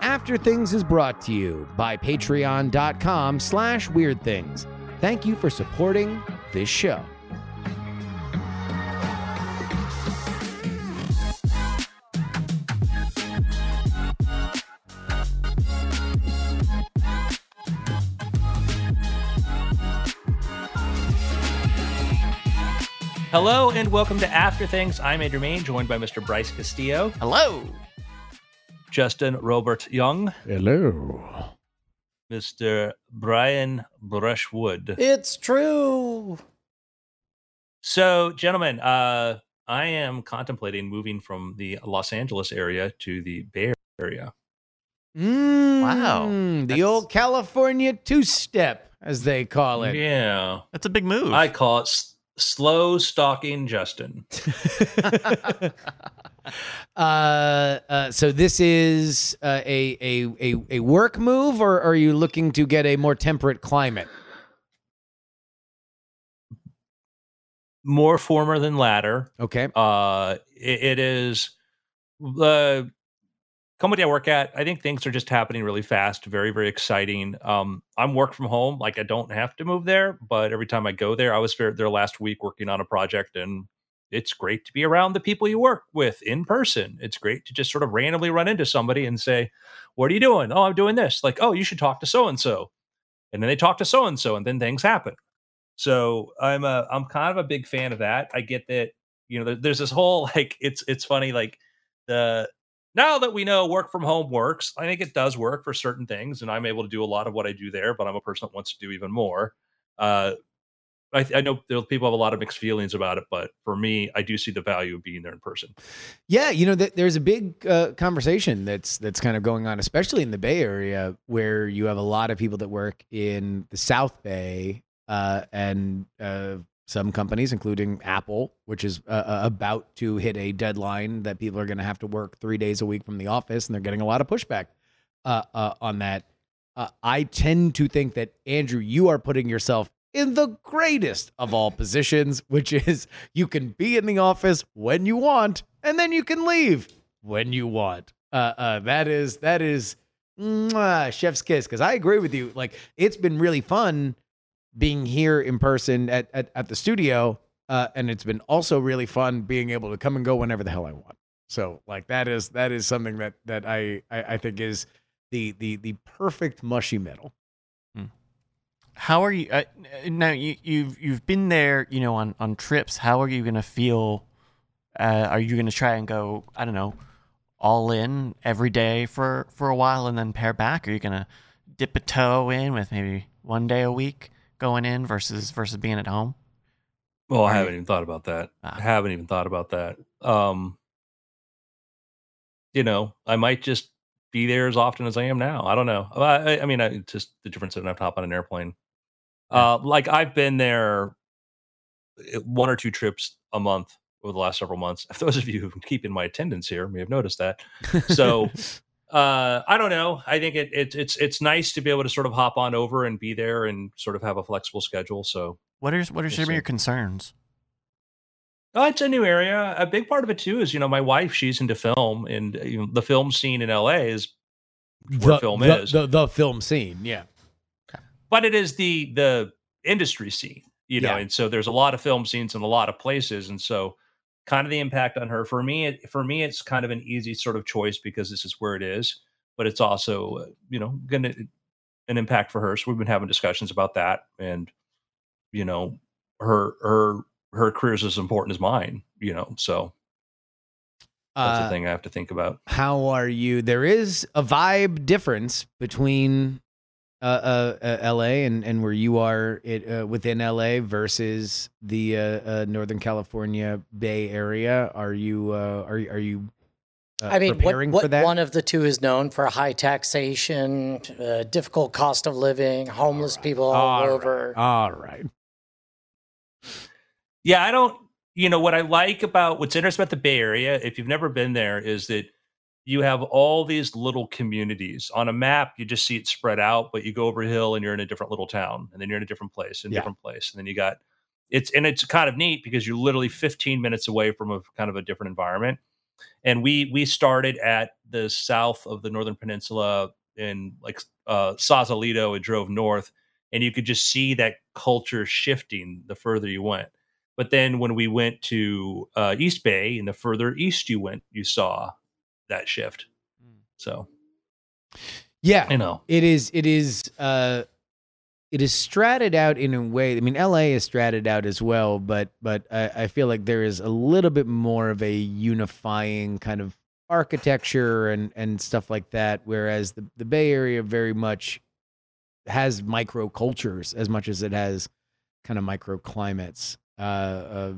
After Things is brought to you by patreon.com slash weird things. Thank you for supporting this show. Hello and welcome to After Things. I'm Andrew Mayne, joined by Mr. Bryce Castillo, Hello. Justin Robert Young, Hello. Mr. Brian Brushwood. It's true. So, gentlemen, uh, I am contemplating moving from the Los Angeles area to the Bay Area. Wow. Mm, The That's- old California two step, as they call it. Yeah, That's a big move. I call it s- slow stalking Justin. uh, uh, so this is uh, a, a a a work move, or are you looking to get a more temperate climate? More former than latter. Okay. Uh, it, it is the company I work at. I think things are just happening really fast, very, very exciting. Um, I'm work from home, like I don't have to move there, but every time I go there, I was there there last week working on a project, and it's great to be around the people you work with in person. It's great to just sort of randomly run into somebody and say, "What are you doing?" "Oh, I'm doing this." Like, "Oh, you should talk to so and so," and then they talk to so and so, and then things happen. So I'm a I'm kind of a big fan of that. I get that you know there, there's this whole like it's it's funny like the now that we know work from home works, I think it does work for certain things, and I'm able to do a lot of what I do there. But I'm a person that wants to do even more. Uh, I, I know people have a lot of mixed feelings about it, but for me, I do see the value of being there in person. Yeah, you know, th- there's a big uh, conversation that's that's kind of going on, especially in the Bay Area, where you have a lot of people that work in the South Bay, uh, and uh, some companies, including Apple, which is uh, uh, about to hit a deadline that people are going to have to work three days a week from the office, and they're getting a lot of pushback uh, on that. I tend to think that Andrew, you are putting yourself in the greatest of all positions, which is you can be in the office when you want, and then you can leave when you want. Uh, uh, that is that is mwah, chef's kiss. Because I agree with you. Like it's been really fun being here in person at at, at the studio, uh, and it's been also really fun being able to come and go whenever the hell I want. So like that is that is something that that I I, I think is the the the perfect mushy middle. How are you uh, now? You, you've you've been there, you know, on on trips. How are you gonna feel? Uh, are you gonna try and go? I don't know, all in every day for for a while and then pair back? Are you gonna dip a toe in with maybe one day a week going in versus versus being at home? Well, I haven't even thought about that. Ah. I haven't even thought about that. Um, you know, I might just be there as often as I am now. I don't know. I, I- I mean, I, it's just the difference have to hop on an airplane. Uh, like I've been there uh, one or two trips a month over the last several months. Those of you who keep in my attendance here may have noticed that. So uh, I don't know. I think it, it it's it's nice to be able to sort of hop on over and be there and sort of have a flexible schedule. So What are what are some of your concerns? Oh, it's a new area. A big part of it too is, you know, my wife, she's into film, and you know, the film scene in LA is where the, film the, is. the, the film scene. Yeah. but it is the the industry scene, you know, Yeah. and so there's a lot of film scenes in a lot of places, and so kind of the impact on her for me. It, for me, it's kind of an easy sort of choice because this is where it is, but it's also you know going to an impact for her. So we've been having discussions about that, and you know, her her her career is as important as mine, you know, so that's Uh, the thing I have to think about. How are you? There is a vibe difference between uh, uh, uh, LA and, and where you are it, uh, within LA versus the uh, uh, Northern California Bay Area. Are you uh, are are you? Uh, I mean, what, preparing what for that. one of the two is known for high taxation, uh, difficult cost of living, homeless people all, All right. over. All right. Yeah, I don't. You know what I like about what's interesting about the Bay Area, if you've never been there, is that you have all these little communities on a map. You just see it spread out, but you go over a hill and you're in a different little town, and then you're in a different place, and Yeah. different place, and then you got it's and it's kind of neat because you're literally 15 minutes away from a kind of a different environment. And we we started at the south of the northern peninsula in like uh, Sausalito and drove north, and you could just see that culture shifting the further you went. But then when we went to uh, East Bay, and the further east you went, you saw that shift. Mm. So Yeah, you know, it is. It is. Uh, it is stratted out in a way. I mean, L.A. is stratted out as well, but but I, I feel like there is a little bit more of a unifying kind of architecture and and stuff like that. Whereas the the Bay Area very much has micro cultures as much as it has kind of microclimates. Uh, uh,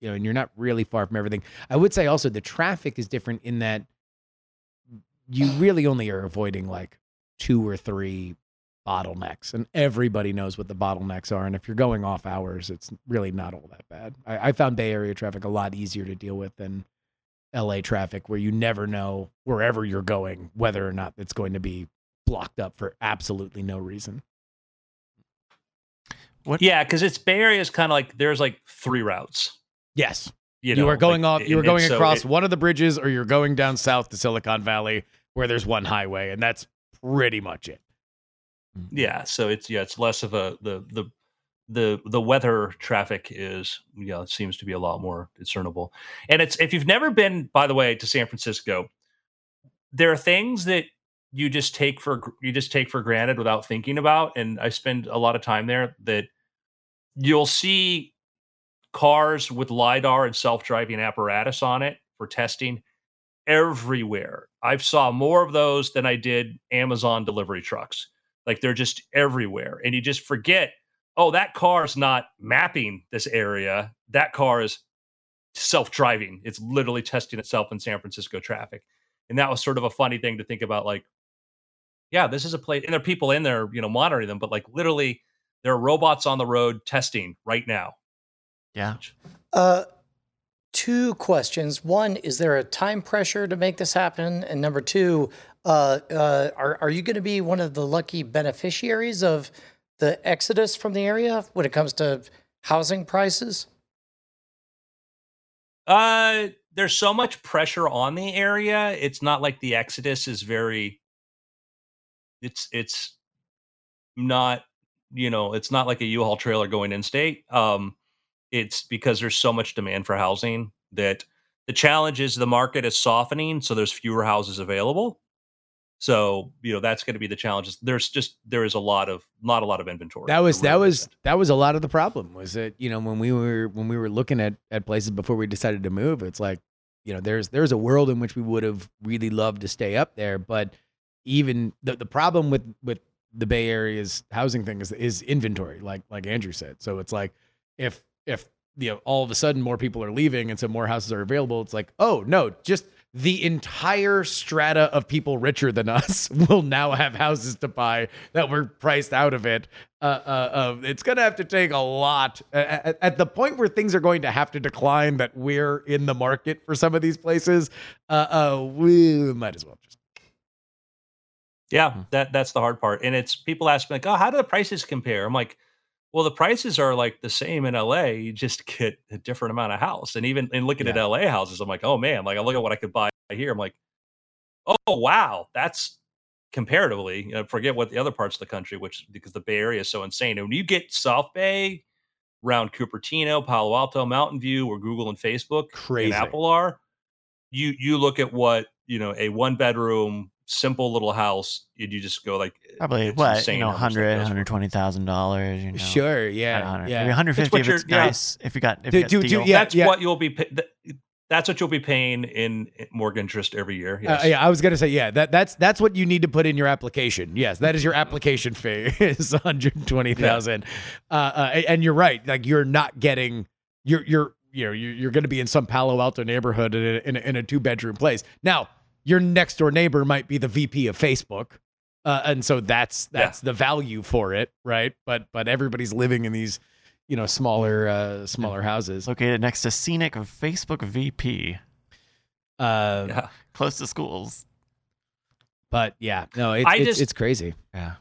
you know, and you're not really far from everything. I would say also the traffic is different in that you really only are avoiding like two or three bottlenecks, and everybody knows what the bottlenecks are. And if you're going off hours, it's really not all that bad. I, I found Bay Area traffic a lot easier to deal with than LA traffic, where you never know wherever you're going whether or not it's going to be blocked up for absolutely no reason. Yeah, because it's Bay Area is kind of like there's like three routes. Yes, You, you, are going like, off. You are going so across it- one of the bridges, or you're going down south to Silicon Valley, where there's one highway, and that's pretty much it. yeah so it's yeah it's less of a the the the the weather traffic is yeah it seems to be a lot more discernible and it's if you've never been by the way to san francisco there are things that you just take for you just take for granted without thinking about and i spend a lot of time there that you'll see cars with lidar and self-driving apparatus on it for testing everywhere i've saw more of those than i did amazon delivery trucks like they're just everywhere. And you just forget, oh, that car is not mapping this area. That car is self driving. It's literally testing itself in San Francisco traffic. And that was sort of a funny thing to think about. Like, yeah, this is a place, and there are people in there, you know, monitoring them, but like literally, there are robots on the road testing right now. Yeah. Uh, two questions. One, is there a time pressure to make this happen? And number two, uh, uh, are, are you going to be one of the lucky beneficiaries of the exodus from the area when it comes to housing prices? Uh, there's so much pressure on the area. It's not like the exodus is very. It's it's not you know it's not like a U-Haul trailer going in state. Um, it's because there's so much demand for housing that the challenge is the market is softening, so there's fewer houses available. So you know that's going to be the challenge. There's just there is a lot of not a lot of inventory. That was that was that was a lot of the problem. Was that you know when we were when we were looking at at places before we decided to move, it's like you know there's there's a world in which we would have really loved to stay up there, but even the the problem with with the Bay Area's housing thing is is inventory, like like Andrew said. So it's like if if you know all of a sudden more people are leaving and so more houses are available, it's like oh no, just the entire strata of people richer than us will now have houses to buy that were priced out of it. Uh, uh, uh, it's going to have to take a lot at, at the point where things are going to have to decline. That we're in the market for some of these places. Uh, uh, we might as well just Yeah, Hmm. that that's the hard part. And it's people ask me like, "Oh, how do the prices compare?" I'm like, "Well, the prices are like the same in LA. You just get a different amount of house." And even in looking at LA houses, I'm like, "Oh man!" Like I look at what I could buy here. I'm like, "Oh wow, that's comparatively." You know, forget what the other parts of the country, which because the Bay Area is so insane. And when you get South Bay, around Cupertino, Palo Alto, Mountain View, where Google and Facebook Crazy. and Apple are, you you look at what you know a one bedroom simple little house and you just go like Probably it's what insane you know, how 100 120,000 dollars. You know, sure, yeah, 100, yeah. maybe 150 if you're- it's yeah. nice. If you got if To- you got to- to- yeah. that's what you'll be pa- that's what you'll be paying in mortgage interest every year yes. Uh, yeah, I was gonna say, yeah, that that's that's what you need to put in your application. Yes, that is your application fee is one hundred twenty thousand. Uh, uh, and you're right, like you're not getting, you're you're you know you're, you're going to be in some Palo Alto neighborhood in a, in a, in a two bedroom place. Now, your next door neighbor might be the VP of Facebook, uh, and so that's Yeah. that's the value for it, right? But but everybody's living in these, you know, smaller uh, smaller houses. Located next to scenic Facebook VP, Uh, Yeah. close to schools. But yeah, no, it's I it's, just- it's crazy. Yeah.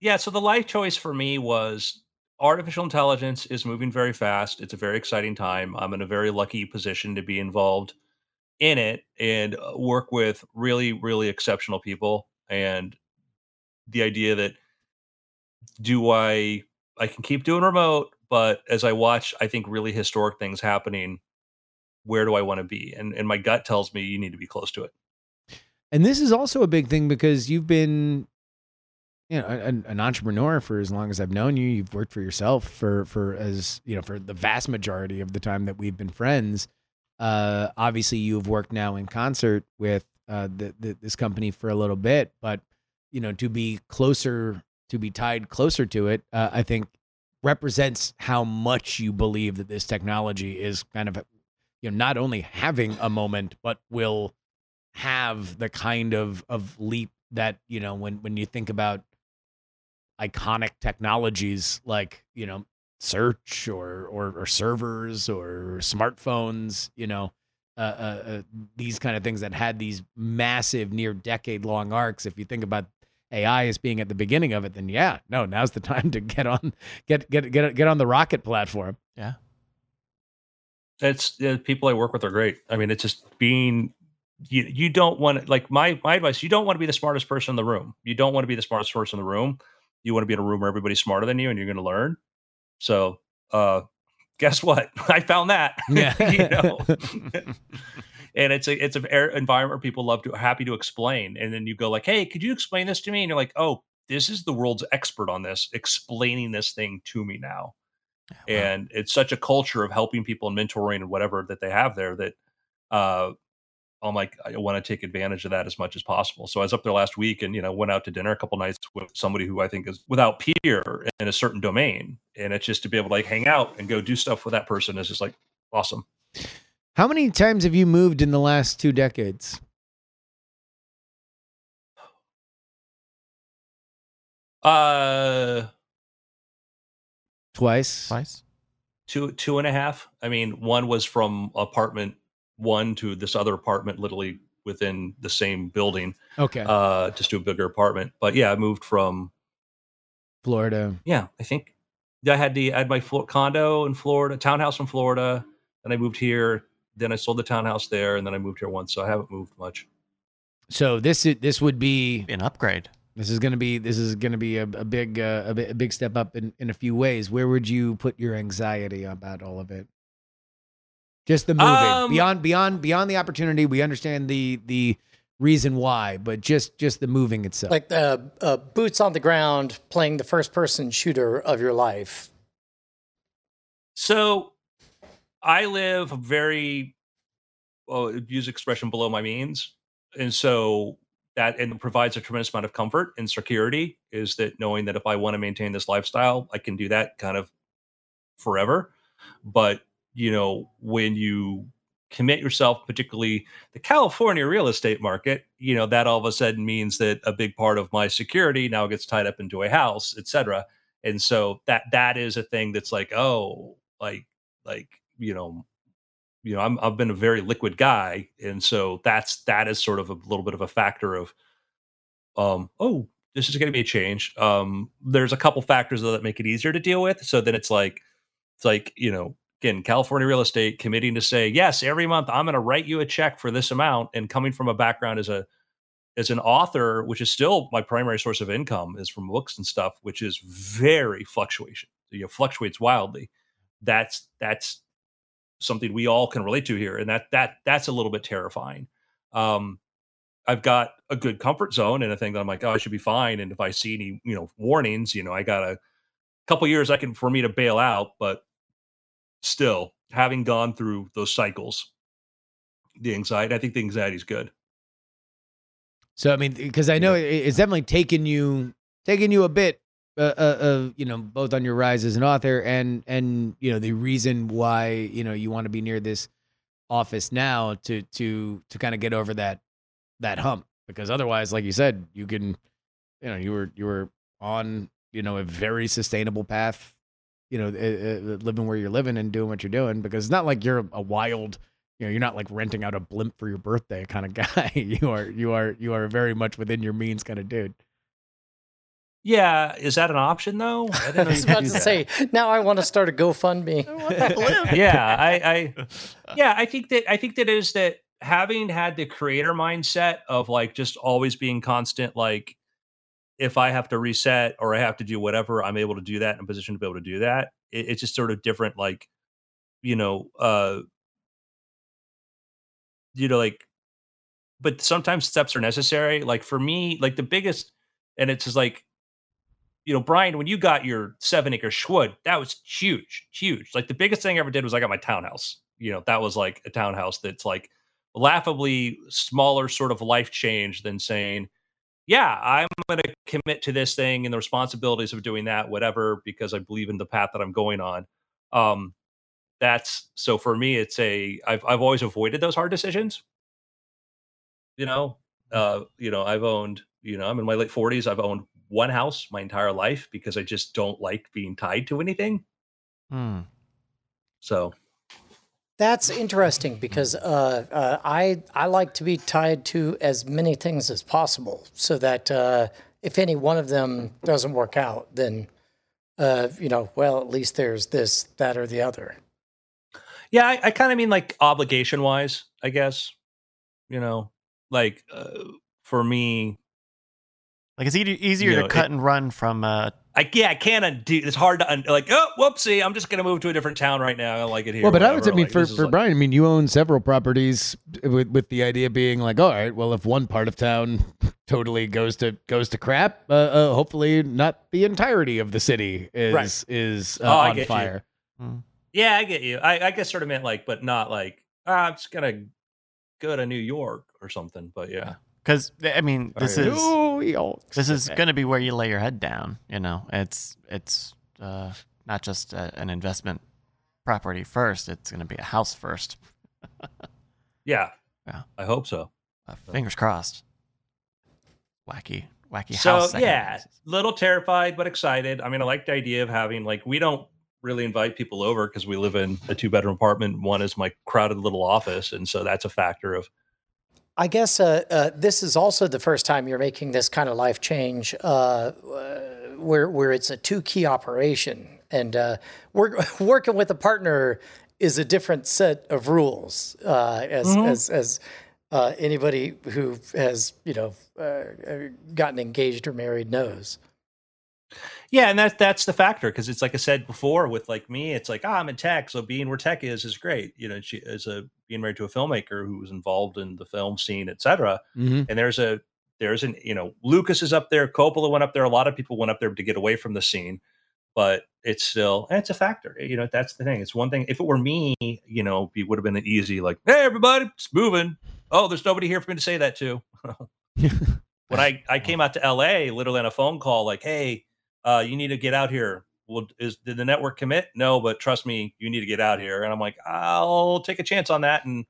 yeah so the life choice for me was artificial intelligence is moving very fast it's a very exciting time i'm in a very lucky position to be involved in it and uh, work with really, really exceptional people. And the idea that do I I can keep doing remote, but as I watch, I think really historic things happening. Where do I want to be? And and my gut tells me you need to be close to it. And this is also a big thing because you've been, you know, an, an entrepreneur for as long as I've known you. You've worked for yourself for for as you know for the vast majority of the time that we've been friends. Uh, obviously, you've worked now in concert with uh, the, the, this company for a little bit, but you know, to be closer, to be tied closer to it, uh, I think represents how much you believe that this technology is kind of, you know, not only having a moment, but will have the kind of of leap that you know when when you think about iconic technologies like you know search or or, or servers or smartphones you know uh, uh, uh, these kind of things that had these massive near decade long arcs if you think about AI as being at the beginning of it then yeah no now's the time to get on get get get get on the rocket platform Yeah. It's the people I work with are great. I mean, it's just being you you don't want to like my my advice, you don't want to be the smartest person in the room. You don't want to be the smartest person in the room. You want to be in a room where everybody's smarter than you and you're going to learn. So, uh guess what? I found that. Yeah. you know. and it's a it's an environment where people love to happy to explain and then you go like, "Hey, could you explain this to me?" and you're like, "Oh, this is the world's expert on this explaining this thing to me now." and it's such a culture of helping people and mentoring and whatever that they have there that uh I'm like I want to take advantage of that as much as possible. So I was up there last week and you know went out to dinner a couple nights with somebody who I think is without peer in a certain domain, and it's just to be able to like hang out and go do stuff with that person is just like awesome. how many times have you moved in the last two decades Uh, twice Twice. two two and a half. I mean, one was from apartment one to this other apartment, literally within the same building, okay uh, just to a bigger apartment. But yeah, I moved from florida yeah, I think I had the I had my flo- condo in Florida, townhouse in Florida, and I moved here. Then I sold the townhouse there, and then I moved here once. So I haven't moved much. so this is this would be An upgrade. This is gonna be this is gonna be a, a big uh, a, a big step up in, in a few ways. Where would you put your anxiety about all of it? Just the moving Um, beyond beyond beyond the opportunity. We understand the the reason why, but just just the moving itself. Like the uh, boots on the ground, playing the first person shooter of your life. So I live very well, use expression below my means. And so that and provides a tremendous amount of comfort and security is that knowing that if I want to maintain this lifestyle, I can do that kind of forever. But you know, when you commit yourself, particularly the California real estate market, you know, that all of a sudden means that a big part of my security now gets tied up into a house, et cetera. And so that that is a thing that's like, oh, like like you know you know I'm, i've been a very liquid guy. And so that's that is sort of a little bit of a factor of um oh this is going to be a change. Um there's a couple factors though that make it easier to deal with. So then it's like it's like you know again california real estate committing to say yes every month i'm going to write you a check for this amount and coming from a background as a as an author which is still my primary source of income is from books and stuff which is very fluctuation. You know fluctuates wildly. That's that's something we all can relate to here and that that that's a little bit terrifying. Um i've got a good comfort zone and a thing that i'm like oh i should be fine and if i see any you know warnings you know i got a couple years i can for me to bail out but still having gone through those cycles the anxiety i think the anxiety is good so I mean, because I know it, it's definitely taken you taken you a bit. Uh, uh, uh, you know, both on your rise as an author and and you know the reason why you know you want to be near this office now to to to kind of get over that that hump because otherwise, like you said, you can you know you were you were on you know a very sustainable path you know uh, uh, living where you're living and doing what you're doing because it's not like you're a wild you know you're not like renting out a blimp for your birthday kind of guy you are you are you are very much within your means kind of dude yeah is that an option though i didn't know I was about to that. say, now I want to start a GoFundMe. yeah, I, I, yeah, I think that I think that is that having had the creator mindset of like just always being constant, like if I have to reset or I have to do whatever, I'm able to do that in a position to be able to do that. It, it's just sort of different, like, you know, uh, you know, like, but sometimes steps are necessary. Like for me, like the biggest, and it's just like, you know, Brian, when you got your seven acre schwood, that was huge, huge. Like the biggest thing I ever did was I got my townhouse. You know, that was like a townhouse that's like laughably smaller sort of life change than saying, yeah, I'm going to commit to this thing and the responsibilities of doing that, whatever, because I believe in the path that I'm going on. Um, that's so for me, it's a I've I've always avoided those hard decisions. You know, uh, you know, I've owned, you know, I'm in my late 40s. I've owned one house my entire life because I just don't like being tied to anything. Hmm. So That's interesting because uh, uh, I I like to be tied to as many things as possible, so that uh, if any one of them doesn't work out, then uh, you know, well, at least there's this, that, or the other. Yeah, I, I kind of mean like obligation wise, I guess. You know, like uh, for me, Like it's e- easier You know, to cut it- and run from uh, I yeah, I can't undo. It's hard to un, like. Oh, whoopsie! I'm just gonna move to a different town right now. I don't like it here. Well, but I would say, I mean, like, for, for like- Brian, I mean, you own several properties with, with the idea being like, all right, well, if one part of town totally goes to goes to crap, uh, uh, hopefully not the entirety of the city is Right. is uh, Oh, I on get you. fire. Yeah, I get you. I, I guess sort of meant like, but not like ah, I'm just gonna go to New York or something. But yeah, because I mean this Right. is New this is going to be where you lay your head down. You know, it's it's uh, not just a, an investment property first. It's going to be a house first. yeah, Yeah. I hope so. Uh, fingers crossed. Wacky, wacky so house. second yeah, houses. little terrified but excited. I mean, I like the idea of having like we don't really invite people over because we live in a two bedroom apartment. One is my crowded little office, and so that's a factor of I guess uh, uh, this is also the first time you're making this kind of life change, uh, uh, where where it's a two key operation, and uh, work, working with a partner is a different set of rules. Uh, as Mhm. as as uh, anybody who has you know uh, gotten engaged or married knows. Yeah, and that's that's the factor because it's like I said before with like me, it's like ah, I'm in tech, so being where tech is is great. You know, she is a being married to a filmmaker who was involved in the film scene, et cetera. Mhm. And there's a there's an you know Lucas is up there, Coppola went up there, a lot of people went up there to get away from the scene, but it's still it's a factor. You know, that's the thing. It's one thing. If it were me, you know, it would have been an easy like, hey everybody, it's moving. Oh, there's nobody here for me to say that to. when I I came out to L.A. literally on a phone call, like, hey uh, you need to get out here. Well, is did the network commit? No, but trust me, you need to get out here. And I'm like, I'll take a chance on that, and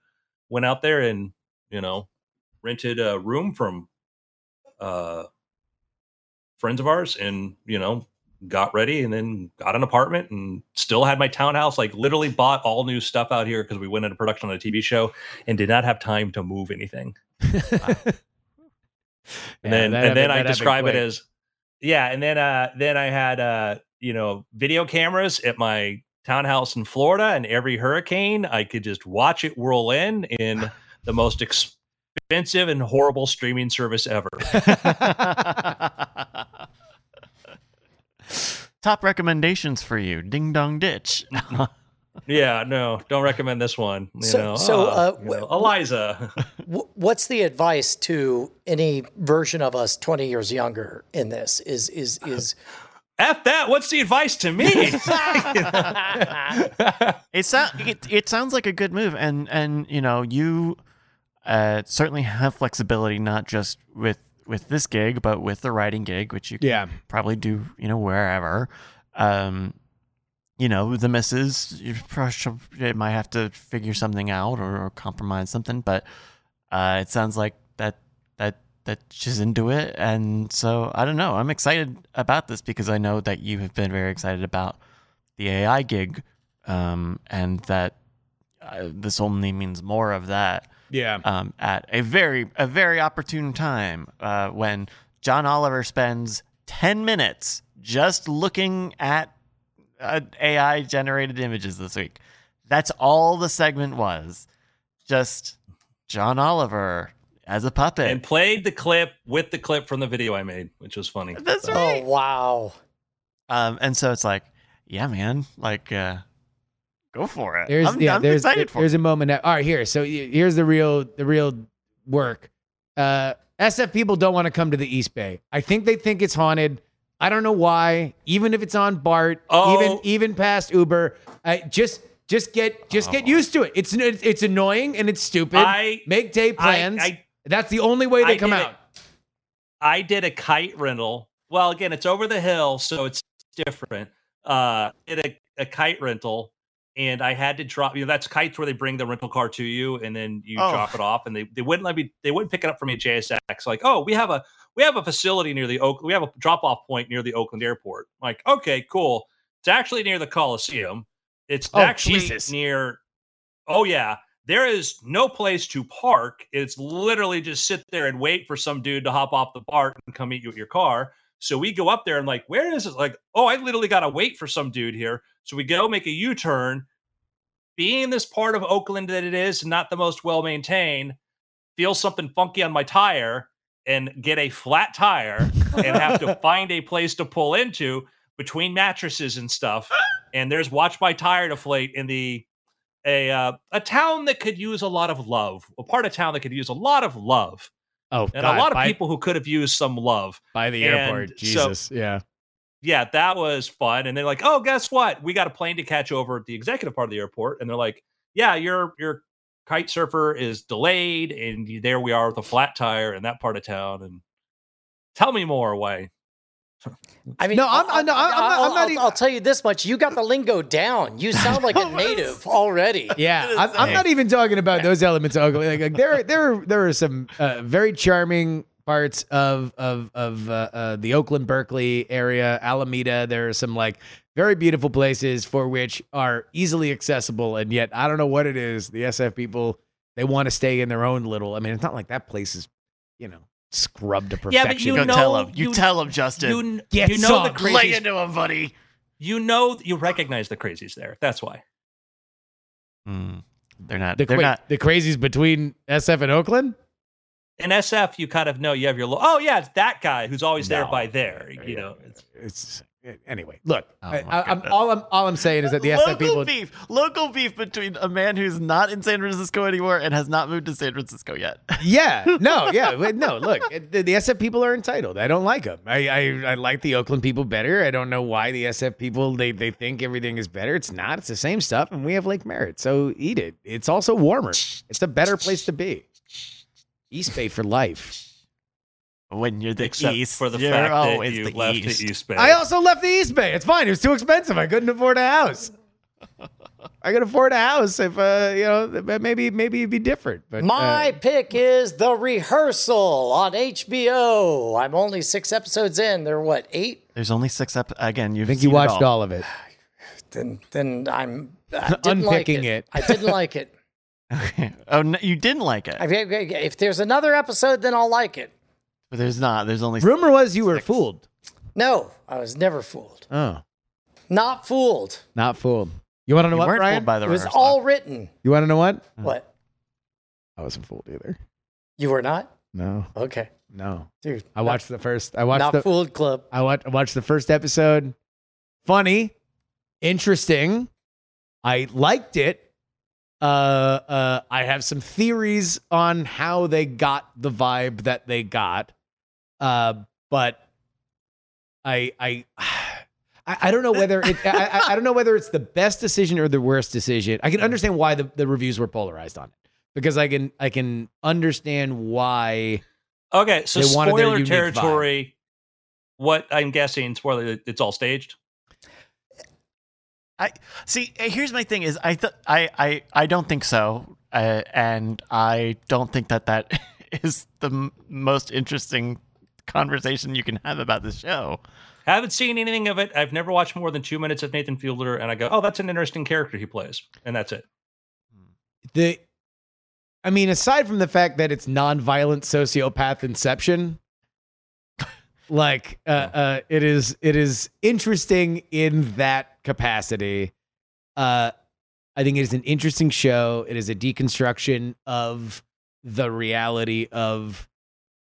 went out there and you know rented a room from uh, friends of ours, and you know got ready, and then got an apartment, and still had my townhouse. Like literally bought all new stuff out here because we went into production on a TV show, and did not have time to move anything. and then and then I describe it as yeah, and then uh then I had uh you know video cameras at my townhouse in Florida, and every hurricane I could just watch it whirl in in the most expensive and horrible streaming service ever. Top recommendations for you: Ding Dong Ditch. yeah, no, don't recommend this one. You So- know, so, Ah, uh, you know, wh- Eliza. Wh- What's the advice to any version of us 20 years younger in this? Is is is F that. What's the advice to me? it, sound, it it sounds like a good move, and and you know you uh, certainly have flexibility, not just with with this gig, but with the writing gig, which you can Yeah. probably do you know wherever. Um, you know the misses, you probably should- you might have to figure something out or, or compromise something, but uh, it sounds like that that that she's into it, and so I don't know. I'm excited about this because I know that you have been very excited about the AI gig, um, and that uh, this only means more of that yeah. um, at a very a very opportune time uh, when John Oliver spends ten minutes just looking at AI generated images this week. That's all the segment was. Just John Oliver as a puppet. and played the clip with the clip from the video I made, which was funny. That's So- right. Oh wow. Um, and so it's like, yeah, man, like, uh, go for it. There's I'm, yeah, I'm there's excited for there's it. a moment. That, all right, here. So here's the real the real work. Uh, SF people don't want to come to the East Bay. I think they think it's haunted. I don't know why. Even if it's on BART, Oh. even even past Uber, I just just get just get Oh. used to it. It's it's, annoying and it's stupid. I Make day plans. I That's the only way they I come out. I did a Kyte rental. Well, again, it's over the hill, so it's different. Uh, did a, a Kyte rental, and I had to drop. You know, that's Kyte's where they bring the rental car to you, and then you Oh. drop it off, and they, they wouldn't let me. They wouldn't pick it up for me at JSX. Like, oh, we have a we have a facility near the Oak. We have a drop off point near the Oakland Airport. I'm like, okay, cool. It's actually near the Coliseum. It's Oh, actually Jesus. near. Oh yeah, there is no place to park. It's literally just sit there and wait for some dude to hop off the BART and come meet you at your car. So we go up there and like, where is it? Like, oh, I literally got to wait for some dude here. So we go make a U turn. Being this part of Oakland that it is, not the most well maintained, feel something funky on my tire and get a flat tire and have to find a place to pull into between mattresses and stuff. And there's watch my tire deflate in the a uh, a town that could use a lot of love, a part of town that could use a lot of love, Oh, and God, a lot of by, people who could have used some love. by the and airport. so- Jesus, yeah. Yeah, that was fun. And they're like, "Oh, guess what? We got a plane to catch over at the executive part of the airport." And they're like, "Yeah, your your Kyte surfer is delayed, and there we are with a flat tire in that part of town." And tell me more, way. I mean, No, I'm- I'll, no, I'm- I'm not- I'll- I'm not I'll- even- I'll tell you this much: you got the lingo down. You sound like a native already. Yeah, I'm, I'm not even talking about those elements of Oakland. Like, like there, there, there are some uh, very charming parts of of of uh, uh, the Oakland Berkeley area, Alameda. There are some like very beautiful places for which are easily accessible, and yet I don't know what it is. The SF people they want to stay in their own little. I mean, it's not like that place is, you know, scrubbed to perfection. Yeah, perfection. but you Go know- tell him. You, you- tell him, Justin. You, Get you know some. the Lay Lay into him, buddy. You know you recognize the crazies there. That's why. Hmm. They're not. the, they're wait, not. the crazies between SF and Oakland. In SF, you kind of know you have your. Lo- oh yeah, it's that guy who's always there by there. You know, it's, It's anyway. Look, Oh I, I, I'm all I'm all I'm saying is that the local SF people. beef, local beef between a man who's not in San Francisco anymore and has not moved to San Francisco yet. Yeah, no, yeah, no. Look, the, the SF people are entitled. I don't like them. I, I I like the Oakland people better. I don't know why the SF people they they think everything is better. It's not. It's the same stuff, and we have Lake Merritt, so eat it. It's also warmer. It's a better place to be. East Bay for life. When you're the except east, for the you're fact that you the left east. the East Bay. I also left the East Bay. It's fine. It was too expensive. I couldn't afford a house. I could afford a house if uh you know maybe maybe it'd be different. But uh, My pick is The Rehearsal on HBO. I'm only six episodes in. There are what eight? There's only six up. Again, you I think you watched all of it. Then then I'm I didn't like Unpicking it. I didn't like it. Okay. Oh, no, you didn't like it. I if there's another episode, then I'll like it. But there's not. There's only. Rumor was you were Six. fooled. No, I was never fooled. Oh, Not fooled. not fooled. You want to know You what, weren't Brian? fooled by the It was rehearsal. all written. You want to know what? What? I wasn't fooled either. You were not? No, Okay. no. Dude. I watched the first. I watched Not the. fooled club. I watched. I watched the first episode. Funny, interesting. I liked it. Uh, uh, I have some theories on how they got the vibe that they got. Uh, but I, I, I, I don't know whether it. I, I- I don't know whether it's the best decision or the worst decision. I can understand why the, the reviews were polarized on it because I can I can understand why. okay, so They wanted spoiler unique territory. What I'm guessing, spoiler, it's all staged. I See, uh, here's my thing: is I th- I I I don't think so, uh, and I don't think that that is the m- most interesting conversation you can have about the show. Haven't seen anything of it. I've never watched more than two minutes of Nathan Fielder, and I go, "Oh, that's an interesting character he plays," and that's it. the I mean, aside from the fact that it's nonviolent sociopath inception, like uh, uh, it is it is interesting in that capacity. Uh, I think it is an interesting show. It is a deconstruction of the reality of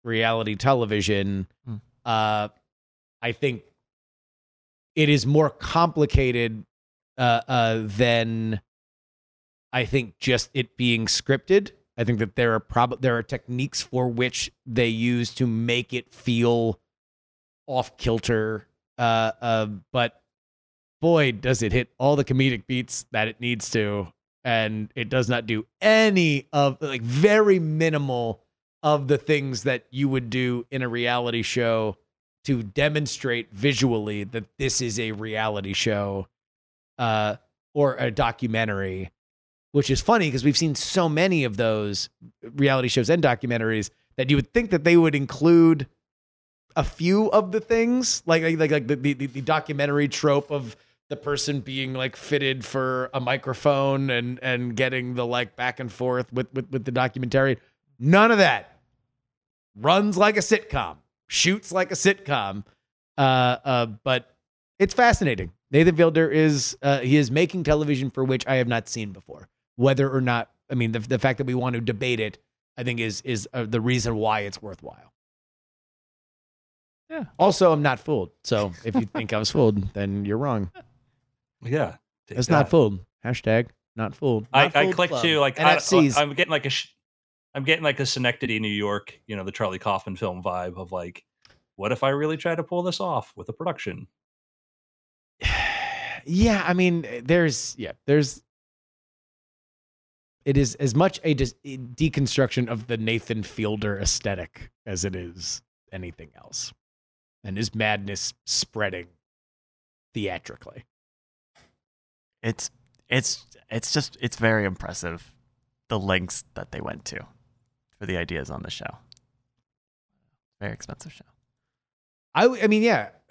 reality television. Hmm. Uh, I think it is more complicated uh, uh, than I think just it being scripted. I think that there are prob- there are techniques for which they use to make it feel off kilter. Uh, uh, but boy, does it hit all the comedic beats that it needs to, and it does not do any of like very minimal of the things that you would do in a reality show to demonstrate visually that this is a reality show uh, or a documentary, which is funny because we've seen so many of those reality shows and documentaries that you would think that they would include a few of the things, like like like the the, the documentary trope of the person being like fitted for a microphone and and getting the like back and forth with with, with the documentary. None of that. Runs like a sitcom, shoots like a sitcom. Uh, uh, but it's fascinating. Nathan Fielder is uh, he is making television for which I have not seen before. Whether or not, I mean, the the fact that we want to debate it, I think is is uh, the reason why it's worthwhile. Yeah. Also, I'm not fooled. So if you think I was fooled, then you're wrong. Yeah, take It's that. not fooled. Hashtag not fooled. I, Not I fooled clicked club. to like I, NFCs. I'm getting like a sh- I'm getting like a Synecdoche, New York, you know, the Charlie Kaufman film vibe of like, what if I really try to pull this off with a production? yeah, I mean, eh, there's yeah, there's it is as much a, dis- a eh, deconstruction of the Nathan Fielder aesthetic as it is anything else, and is madness spreading theatrically. It's it's it's just it's very impressive the lengths that they went to for the ideas on the show. Very expensive show. I I mean, yeah.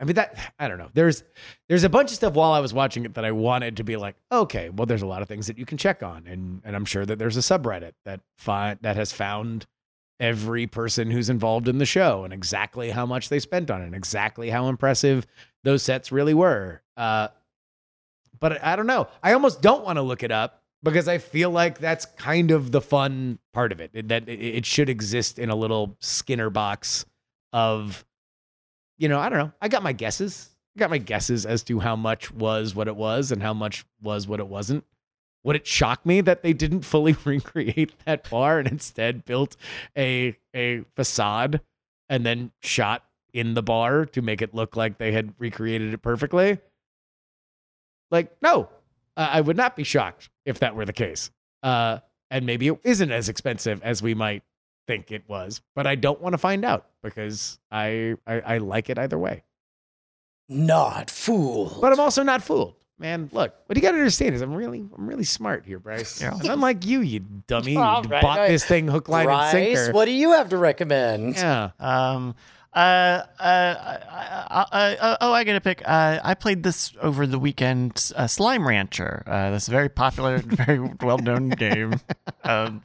I mean that I don't know. There's there's a bunch of stuff while I was watching it that I wanted to be like, okay, well, there's a lot of things that you can check on, and and I'm sure that there's a subreddit that find that has found every person who's involved in the show and exactly how much they spent on it, and exactly how impressive those sets really were. Uh, but I, I don't know. I almost don't want to look it up because I feel like that's kind of the fun part of it. That it should exist in a little Skinner box of you know, I don't know. I got my guesses. I got my guesses as to how much was what it was and how much was what it wasn't. Would it shock me that they didn't fully recreate that bar and instead built a a facade and then shot in the bar to make it look like they had recreated it perfectly? Like, no, uh, I would not be shocked if that were the case. Uh, and maybe it isn't as expensive as we might think it was, but I don't want to find out because I, I I like it either way. Not fool. But I'm also not fooled. Man, look, what you got to understand is I'm really I'm really smart here, Bryce. Yeah. And unlike you, you dummy, All who right, bought all right. this thing hook, line, and Bryce, sinker. what do you have to recommend? yeah. Um. Uh. Uh. Oh, I gotta pick. Uh. I played this over the weekend. Uh, Slime Rancher. Uh. This very popular, very well-known game. Um.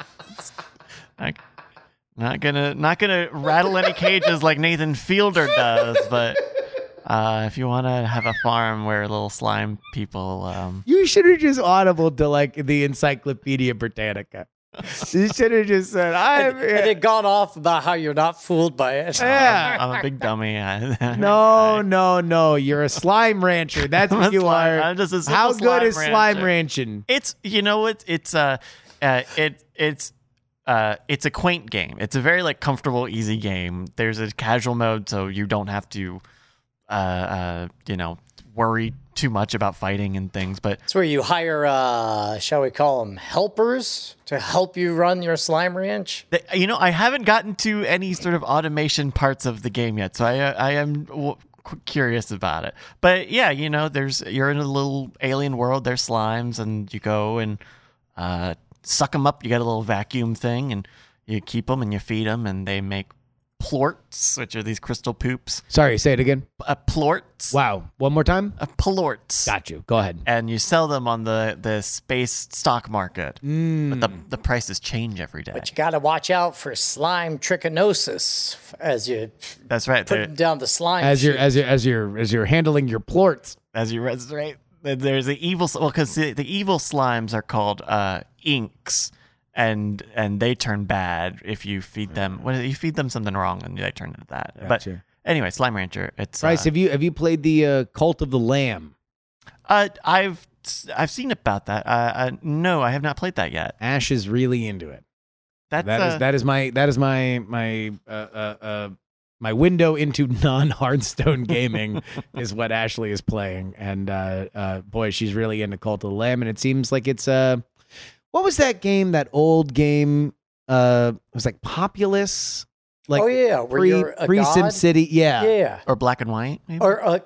not gonna not gonna rattle any cages like Nathan Fielder does, but. Uh, if you want to have a farm where little slime people, um, You should have just audible to like the Encyclopedia Britannica. You should have just said, "I'm." And, and it gone off about how you're not fooled by it. yeah. I'm a big dummy. No, no, no. You're a slime rancher. That's I'm what you slime- are. I'm just a simple How good slime is slime ranching? It's you know what it's uh, uh it it's uh it's a quaint game. It's a very like comfortable, easy game. There's a casual mode, so you don't have to uh uh you know worry too much about fighting and things. But It's where you hire, uh, shall we call them helpers to help you run your slime ranch. you know I haven't gotten to any sort of automation parts of the game yet, so I uh, I am. W- curious about it but yeah you know there's you're in a little alien world there's slimes and you go and uh, suck them up. You get a little vacuum thing, and you keep them and you feed them, and they make plorts, which are these crystal poops. Sorry, say it again. Uh, plorts. Wow. One more time. Uh, plorts. Got you. Go ahead. And you sell them on the, the space stock market. Mm. But the, the prices change every day. But you got to watch out for slime trichinosis as you That's right. Putting There- them down the slime. As you're chute. as you're as you're as you're handling your plorts. as you read, right? There's the evil, well, because the, the evil slimes are called uh, inks, and and they turn bad if you feed them. When you feed them something wrong, and they turn into that. But anyway, Slime Rancher. It's Bryce, uh, have you have you played the uh, Cult of the Lamb? uh, I've I've seen about that. Uh, uh, no, I have not played that yet. Ash is really into it. That's That is uh, that is my that is my my uh, uh, uh, my window into non Hearthstone gaming is what Ashley is playing, and uh, uh, boy, she's really into Cult of the Lamb, and it seems like it's uh, what was that game? That old game? Uh, it was like Populous, like oh yeah, where pre you're a pre god. SimCity. Yeah. Yeah, or black and white. Maybe? or uh,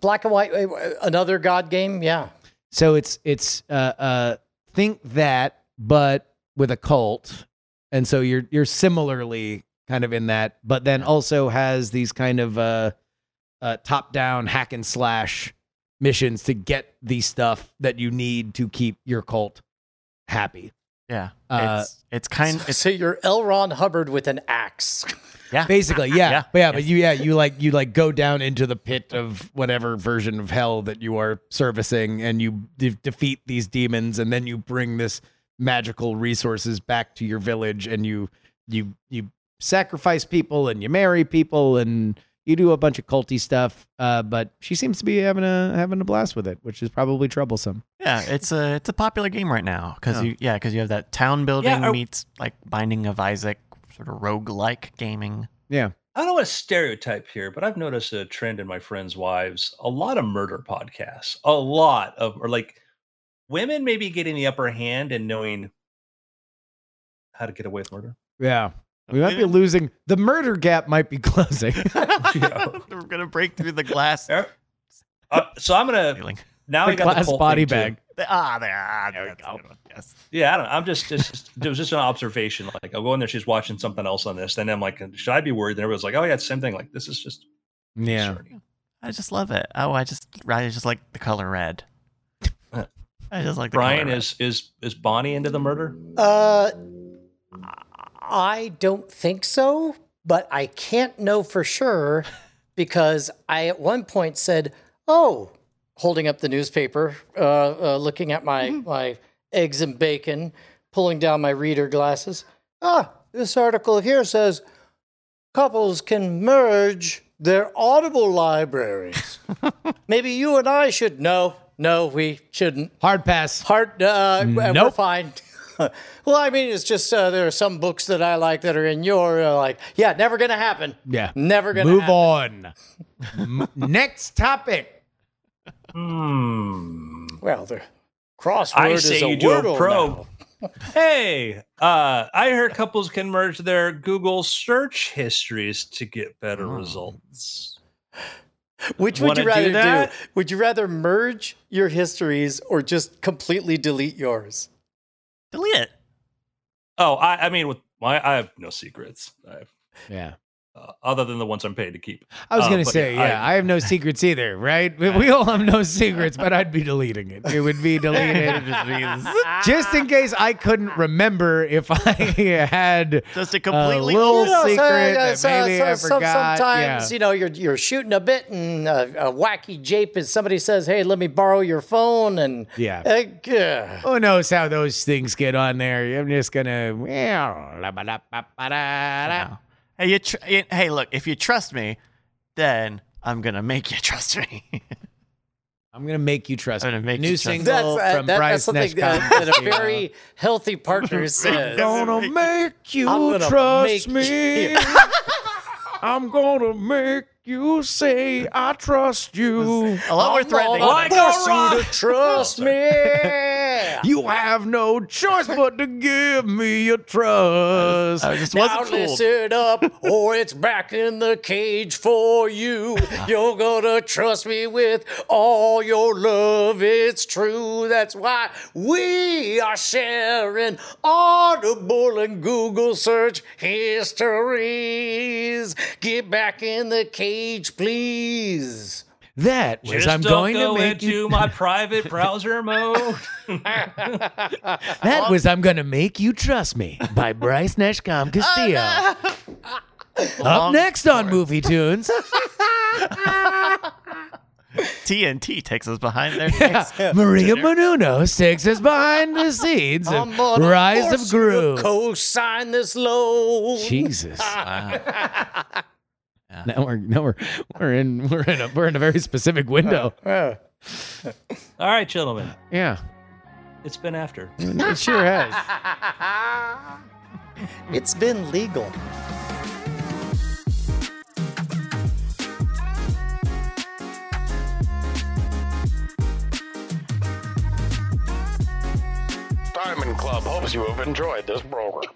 black and white. uh, Another god game. Yeah. So it's it's uh, uh, think that, but with a cult, and so you're you're similarly kind of in that, but then also has these kind of uh, uh, top down hack and slash missions to get the stuff that you need to keep your cult happy. yeah, uh, it's it's kind. So, so you're L. Ron Hubbard with an axe. yeah. Basically, yeah, Yeah. but yeah, but you yeah you like you like go down into the pit of whatever version of hell that you are servicing, and you de- defeat these demons, and then you bring this magical resources back to your village, and you you you sacrifice people, and you marry people, and you do a bunch of culty stuff. Uh, but she seems to be having a having a blast with it, which is probably troublesome. Yeah, it's a it's a popular game right now because Yeah. you yeah because you have that town building Yeah, are- meets like Binding of Isaac sort of roguelike gaming. Yeah, I don't want to stereotype here, but I've noticed a trend in my friends' wives. A lot of murder podcasts, a lot of, or like women maybe getting the upper hand and knowing how to get away with murder. yeah. We might be losing. The murder gap might be closing. We're gonna break through the glass Uh, uh, so I'm gonna ceiling. now the I got the glass cult body thing, too. bag. Ah, there, ah, There we that's a go. good one. Yes. Yeah, I don't. know. I'm just, just, just it was just an observation. Like I'll go in there, she's watching something else on this, then I'm like, should I be worried? And everyone's like, oh yeah, it's the same thing. Like this is just Yeah. concerning. I just love it. Oh, I just I just like the color red. I just like the Brian color is is is Bonnie into the murder? Uh, I don't think so, but I can't know for sure because I at one point said, "Oh," holding up the newspaper, uh, uh, looking at my my eggs and bacon, pulling down my reader glasses. Ah, this article here says couples can merge their Audible libraries. Maybe you and I should. No, no, we shouldn't. Hard pass. Hard. Uh, We're Nope. fine. well, I mean, it's just uh, there are some books that I like that are in your uh, like. Yeah, never gonna happen. Yeah. Never gonna Move happen. on. M- next topic. Hmm. Well, the crossword I is say a you do a wordle probe. now. Hey, uh, I heard couples can merge their Google search histories to get better Oh. results. Which would Wanna you rather do, that? Would you rather merge your histories or just completely delete yours? Delete it. Oh, I, I mean, with my, I have no secrets, I Yeah. Uh, other than the ones I'm paid to keep. I was Uh, gonna say, yeah, yeah, I- I, have no secrets either, right? We, we all have no secrets, but I'd be deleting it. It would be deleted just in case I couldn't remember if I had Just a a completely little old- You know, so- secret uh, that so- maybe so- I some- forgot. Sometimes yeah. you know you're you're shooting a bit and a wacky jape is somebody says, "Hey, let me borrow your phone," and Yeah. uh, yeah. Who knows how those things get on there? I'm just gonna. Well, la ba da ba ba da da. No. Hey, you tr- hey, look, if you trust me, then I'm gonna make you trust me. I'm gonna make you trust. I'm gonna make New you trust me. single That's, uh, from that- Bryce that's something that, that a very healthy partner says. gonna make you gonna trust make me. you- I'm gonna make you say I trust you. a lot more I'm threatening. gonna Like a you rock. to trust me. You have no choice but to give me your trust. I just Now wasn't fooled. up, or it's back in the cage for you. You're gonna trust me with all your love. It's true. That's why we are sharing Audible and Google search histories. Get back in the cage, please. That was Just I'm don't going go to make into you. my private browser mode. That was I'm gonna make you trust me by Bryce Neshcom Castillo. Oh, Up Long next on Movie Tunes. TNT takes us behind their necks. Maria Menounos takes us behind the scenes of I'm gonna Rise of force to Gru. Co-sign this loan. Jesus. Wow. Now we're now we're we're in we're in a we're in a very specific window. Yeah. All right, gentlemen, Yeah, it's been after. it sure has. It's been legal. Diamond Club hopes you have enjoyed this program.